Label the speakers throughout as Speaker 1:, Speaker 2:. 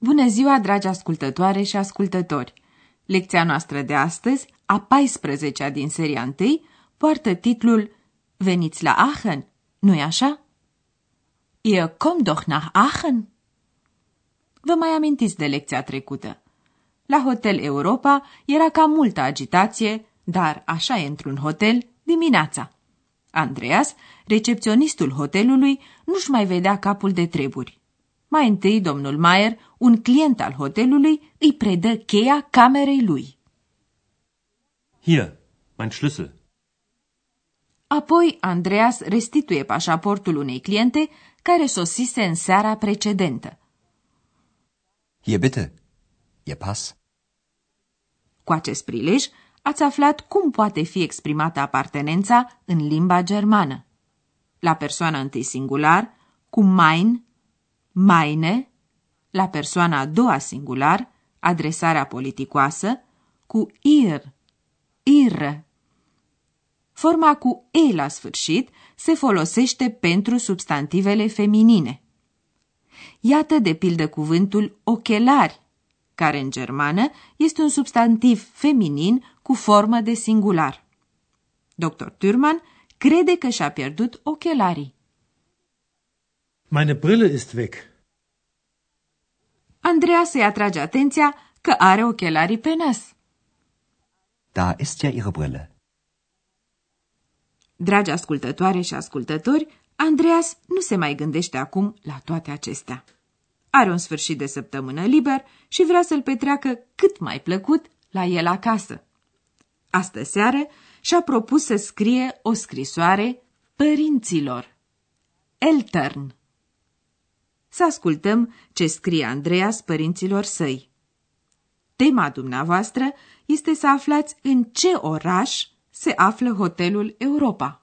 Speaker 1: Bună ziua, dragi ascultătoare și ascultători! Lecția noastră de astăzi, a 14-a din seria 1, poartă titlul Veniți la Aachen, nu-i așa? Ihr kommt doch nach Aachen? Vă mai amintiți de lecția trecută. La Hotel Europa era cam multă agitație, dar așa e într-un hotel dimineața. Andreas, recepționistul hotelului, nu-și mai vedea capul de treburi. Mai întâi, domnul Mayer, un client al hotelului, îi predă cheia camerei lui.
Speaker 2: Hier, mein Schlüssel.
Speaker 1: Apoi, Andreas restituie pașaportul unei cliente care sosise în seara precedentă.
Speaker 3: Hier bitte. Ihr Pass.
Speaker 1: Cu acest prilej, ați aflat cum poate fi exprimată apartenența în limba germană. La persoana întâi singular, cu mein, meine, la persoana a doua singular, adresarea politicoasă, cu ir, ir. Forma cu e la sfârșit se folosește pentru substantivele feminine. Iată de pildă cuvântul ochelari, care în germană este un substantiv feminin cu formă de singular. Dr. Thürmann crede că și-a pierdut ochelarii.
Speaker 2: Meine Brille ist weg.
Speaker 1: Andreea se atrage atenția că are ochelarii pe nas.
Speaker 3: Da ist ja Ihre Brille.
Speaker 1: Dragi ascultătoare și ascultători, Andreas nu se mai gândește acum la toate acestea. Are un sfârșit de săptămână liber și vrea să-l petreacă cât mai plăcut la el acasă. Astă seară și-a propus să scrie o scrisoare părinților. Eltern. Să ascultăm ce scrie Andreas părinților săi. Tema dumneavoastră este să aflați în ce oraș se află hotelul Europa.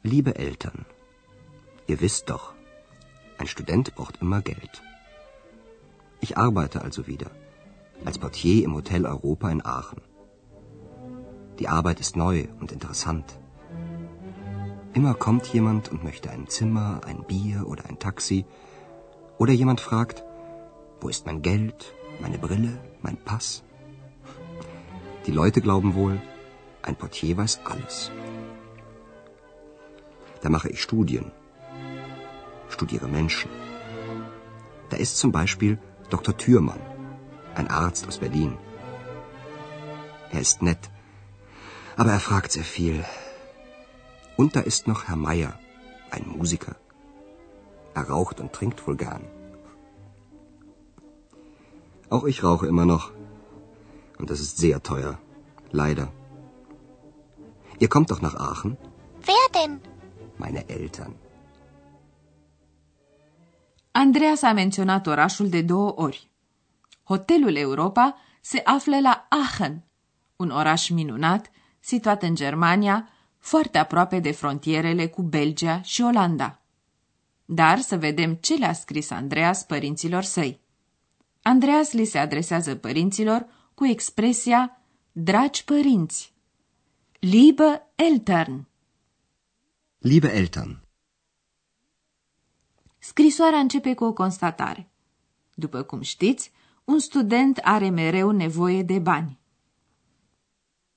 Speaker 3: Liebe Eltern, ihr wisst doch, ein Student braucht immer Geld. Ich arbeite also wieder als Portier im Hotel Europa in Aachen. Die Arbeit ist neu und interessant. Immer kommt jemand und möchte ein Zimmer, ein Bier oder ein Taxi. Oder jemand fragt, wo ist mein Geld, meine Brille, mein Pass? Die Leute glauben wohl, ein Portier weiß alles. Da mache ich Studien, studiere Menschen. Da ist zum Beispiel Dr. Thürmann, ein Arzt aus Berlin. Er ist nett, aber er fragt sehr viel. Und da ist noch Herr Meier, ein Musiker. Er raucht und trinkt wohl gern. Auch ich rauche immer noch. Und das ist sehr teuer. Leider. Ihr kommt doch nach Aachen?
Speaker 4: Wer denn?
Speaker 3: Meine Eltern.
Speaker 1: Andreas a menționat orașul de două ori. Hotelul Europa se află la Aachen, un oraș minunat situat în Germania, foarte aproape de frontierele cu Belgia și Olanda. Dar să vedem ce le-a scris Andreas părinților săi. Andreas li se adresează părinților cu expresia Dragi părinți, Liebe Eltern.
Speaker 3: Liebe Eltern,
Speaker 1: Scrisoarea începe cu o constatare. După cum știți, un student are mereu nevoie de bani.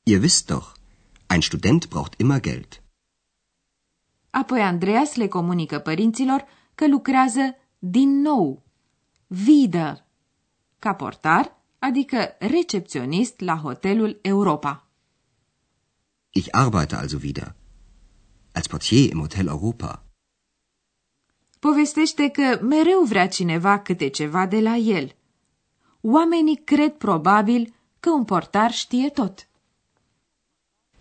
Speaker 3: ihr wisst doch, ein Student braucht immer Geld.
Speaker 1: Apoi Andreas le comunică părinților că lucrează din nou, wieder, ca portar, adică recepționist la hotelul Europa.
Speaker 3: Ich arbeite also wieder. Als Portier im Hotel Europa.
Speaker 1: Povestește că mereu vrea cineva câte ceva de la el. Oamenii cred probabil că un portar știe tot.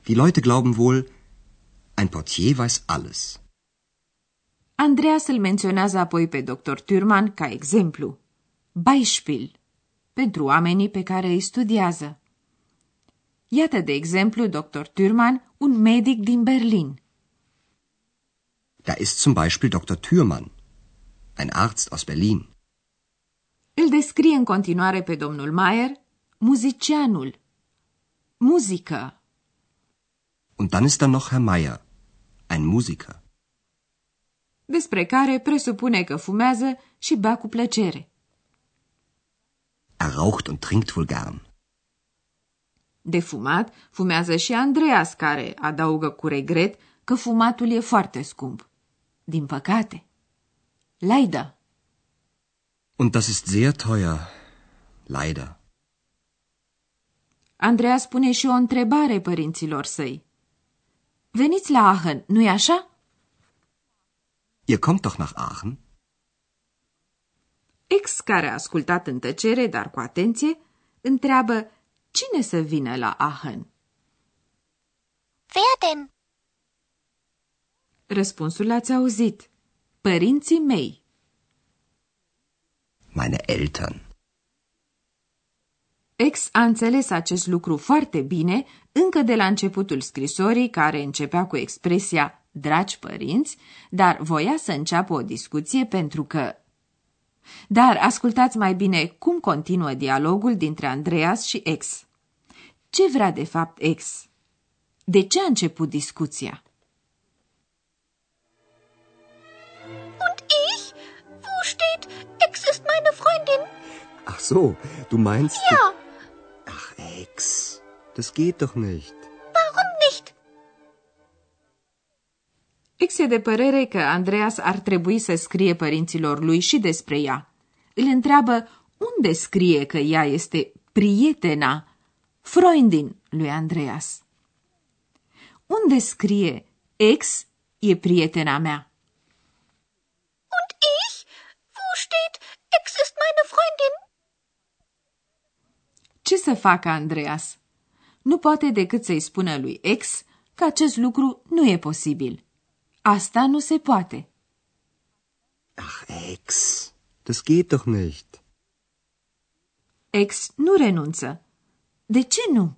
Speaker 3: Die Leute glauben wohl, Ein Portier weiß alles.
Speaker 1: Andreas îl menționează apoi pe dr. Thürmann ca exemplu. Beispiel. Pentru oamenii pe care îi studiază. Iată, de exemplu, dr. Thürmann, un medic din Berlin.
Speaker 3: Da ist zum Beispiel Dr. Thürmann, ein Arzt aus Berlin.
Speaker 1: Îl descrie în continuare pe domnul Mayer, muzicianul. Muzică.
Speaker 3: Und dann ist da noch Herr Meyer, ein Musiker.
Speaker 1: Despre care presupune că fumează și bea cu plăcere.
Speaker 3: Er raucht und trinkt wohl gern.
Speaker 1: De fumat, fumează și Andreas, care adaugă cu regret că fumatul e foarte scump. Din păcate. Laida.
Speaker 3: Und das ist sehr teuer. Leider.
Speaker 1: Andreas pune și o întrebare părinților săi. Veniți la Aachen, nu-i așa?
Speaker 3: Ihr kommt doch nach Aachen?
Speaker 1: Ex, care a ascultat în tăcere, dar cu atenție, întreabă cine să vină la Aachen.
Speaker 4: Wer denn?
Speaker 1: Răspunsul l-ați auzit. Părinții mei.
Speaker 3: Meine Eltern.
Speaker 1: Ex a înțeles acest lucru foarte bine încă de la începutul scrisorii, care începea cu expresia dragi părinți, dar voia să înceapă o discuție pentru că... Dar ascultați mai bine cum continuă dialogul dintre Andreas și Ex. Ce vrea de fapt Ex? De ce a început discuția?
Speaker 4: Freundin?
Speaker 3: Ach so, du meinst...
Speaker 4: Ja,
Speaker 3: Ach, Ex. Das geht doch nicht.
Speaker 4: warum nicht?
Speaker 1: Ex e de părere că Andreas ar trebui să scrie părinților lui și despre ea. Îl întreabă unde scrie că ea este prietena, Freundin lui Andreas. Unde scrie ex e prietena mea?
Speaker 4: Und ich? Wo steht, Ex ist meine Freundin?
Speaker 1: Ce să facă Andreas? Nu poate decât să-i spună lui ex că acest lucru nu e posibil. Asta nu se poate.
Speaker 3: Ach, Ex. Das geht doch nicht.
Speaker 1: Ex nu renunță. De ce nu?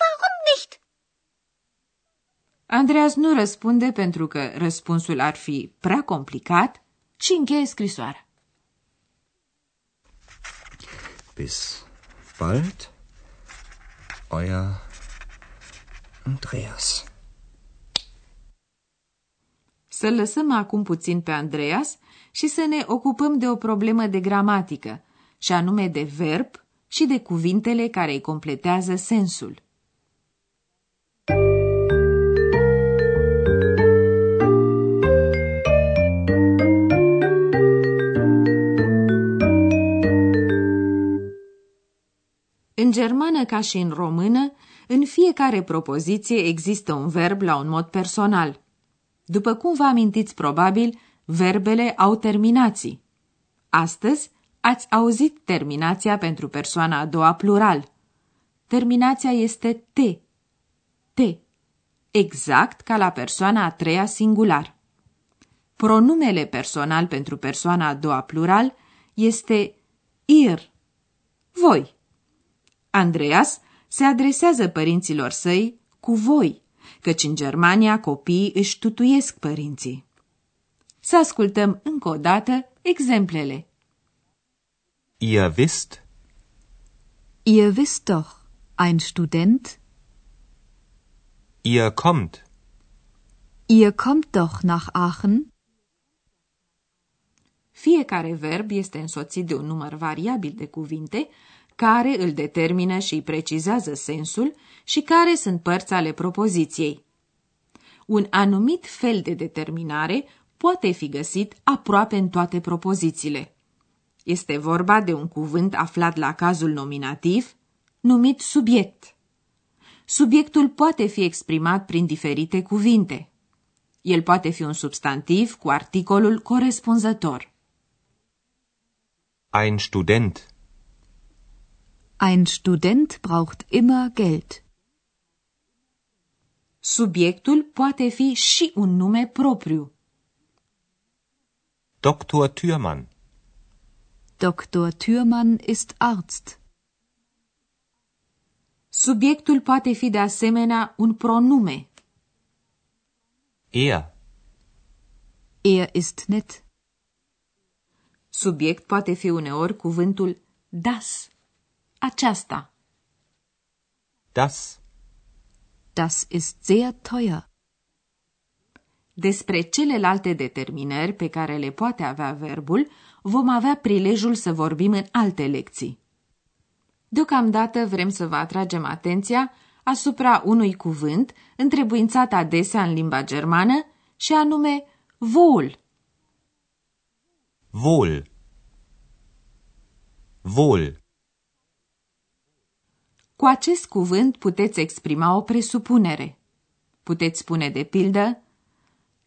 Speaker 4: Warum nicht?
Speaker 1: Andreas nu răspunde pentru că răspunsul ar fi prea complicat și încheie scrisoarea.
Speaker 3: Bis bald. Euer Andreas.
Speaker 1: Să lăsăm acum puțin pe Andreas și să ne ocupăm de o problemă de gramatică, și anume de verb și de cuvintele care îi completează sensul. În germană ca și în română, în fiecare propoziție există un verb la un mod personal. După cum vă amintiți probabil, verbele au terminații. Astăzi ați auzit terminația pentru persoana a doua plural. Terminația este te. Te. Exact ca la persoana a treia singular. Pronumele personal pentru persoana a doua plural este ir. Voi. Andreas se adresează părinților săi cu voi, căci în Germania copiii își tutuiesc părinții. Să ascultăm încă o dată exemplele.
Speaker 2: Ihr wisst,
Speaker 5: Ihr wisst doch, ein Student,
Speaker 2: ihr kommt,
Speaker 5: ihr kommt doch nach Aachen,
Speaker 1: Fiecare verb este însoțit de un număr variabil de cuvinte care îl determină și îi precizează sensul și care sunt părți ale propoziției. Un anumit fel de determinare poate fi găsit aproape în toate propozițiile. Este vorba de un cuvânt aflat la cazul nominativ, numit subiect. Subiectul poate fi exprimat prin diferite cuvinte. El poate fi un substantiv cu articolul corespunzător.
Speaker 2: ein Student,
Speaker 5: ein Student braucht immer Geld.
Speaker 1: Subiectul poate fi și un nume propriu.
Speaker 2: Dr. Thürmann.
Speaker 5: Dr. Thürmann ist Arzt.
Speaker 1: Subiectul poate fi de asemenea un pronume.
Speaker 2: Er.
Speaker 5: Er ist nett.
Speaker 1: Subiect poate fi uneori cuvântul das, aceasta.
Speaker 2: Das.
Speaker 5: Das ist sehr teuer.
Speaker 1: Despre celelalte determinări pe care le poate avea verbul, vom avea prilejul să vorbim în alte lecții. Deocamdată vrem să vă atragem atenția asupra unui cuvânt întrebuințat adesea în limba germană și anume wohl.
Speaker 2: Wohl. Wohl.
Speaker 1: Cu acest cuvânt puteți exprima o presupunere. Puteți spune de pildă,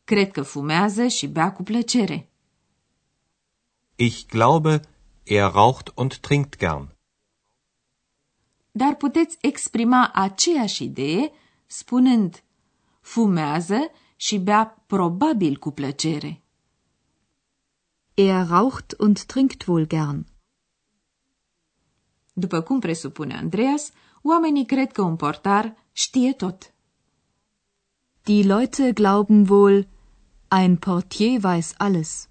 Speaker 1: cred că fumează și bea cu plăcere.
Speaker 2: Ich glaube, er raucht und trinkt gern.
Speaker 1: Dar puteți exprima aceeași idee spunând, fumează și bea probabil cu plăcere.
Speaker 5: Er raucht und trinkt wohl gern.
Speaker 1: După cum presupune Andreas, oamenii cred că un portar știe tot.
Speaker 5: Die Leute glauben wohl, ein Portier weiß alles.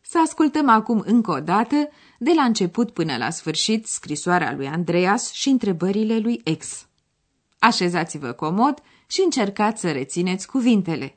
Speaker 1: Să ascultăm acum încă o dată, de la început până la sfârșit, scrisoarea lui Andreas și întrebările lui ex. Așezați-vă comod și încercați să rețineți cuvintele.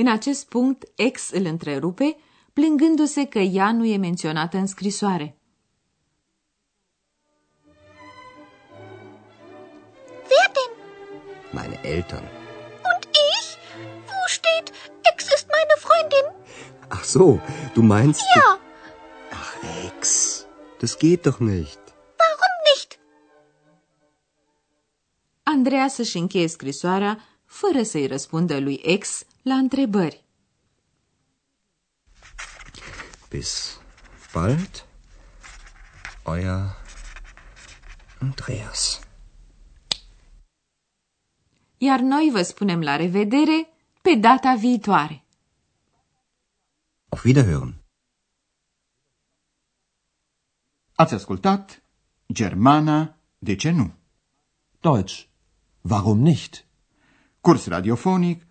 Speaker 1: În acest punct, ex îl întrerupe, plângându-se că ea nu e menționată în scrisoare.
Speaker 4: Wer denn?
Speaker 3: Meine Eltern.
Speaker 4: Und ich? Wo steht, Ex ist meine Freundin?
Speaker 3: Ach so, du meinst...
Speaker 4: Ja,
Speaker 3: Ach, Ex. Das geht doch nicht.
Speaker 4: warum nicht?
Speaker 1: Andreea să-și încheie scrisoarea fără să-i răspundă lui ex la întrebări.
Speaker 3: Bis bald, euer Andreas.
Speaker 1: Iar noi vă spunem la revedere pe data viitoare.
Speaker 3: Auf Wiederhören.
Speaker 6: Ați ascultat Germana, de ce nu?
Speaker 7: Deutsch. Warum nicht?
Speaker 6: Curs radiofonic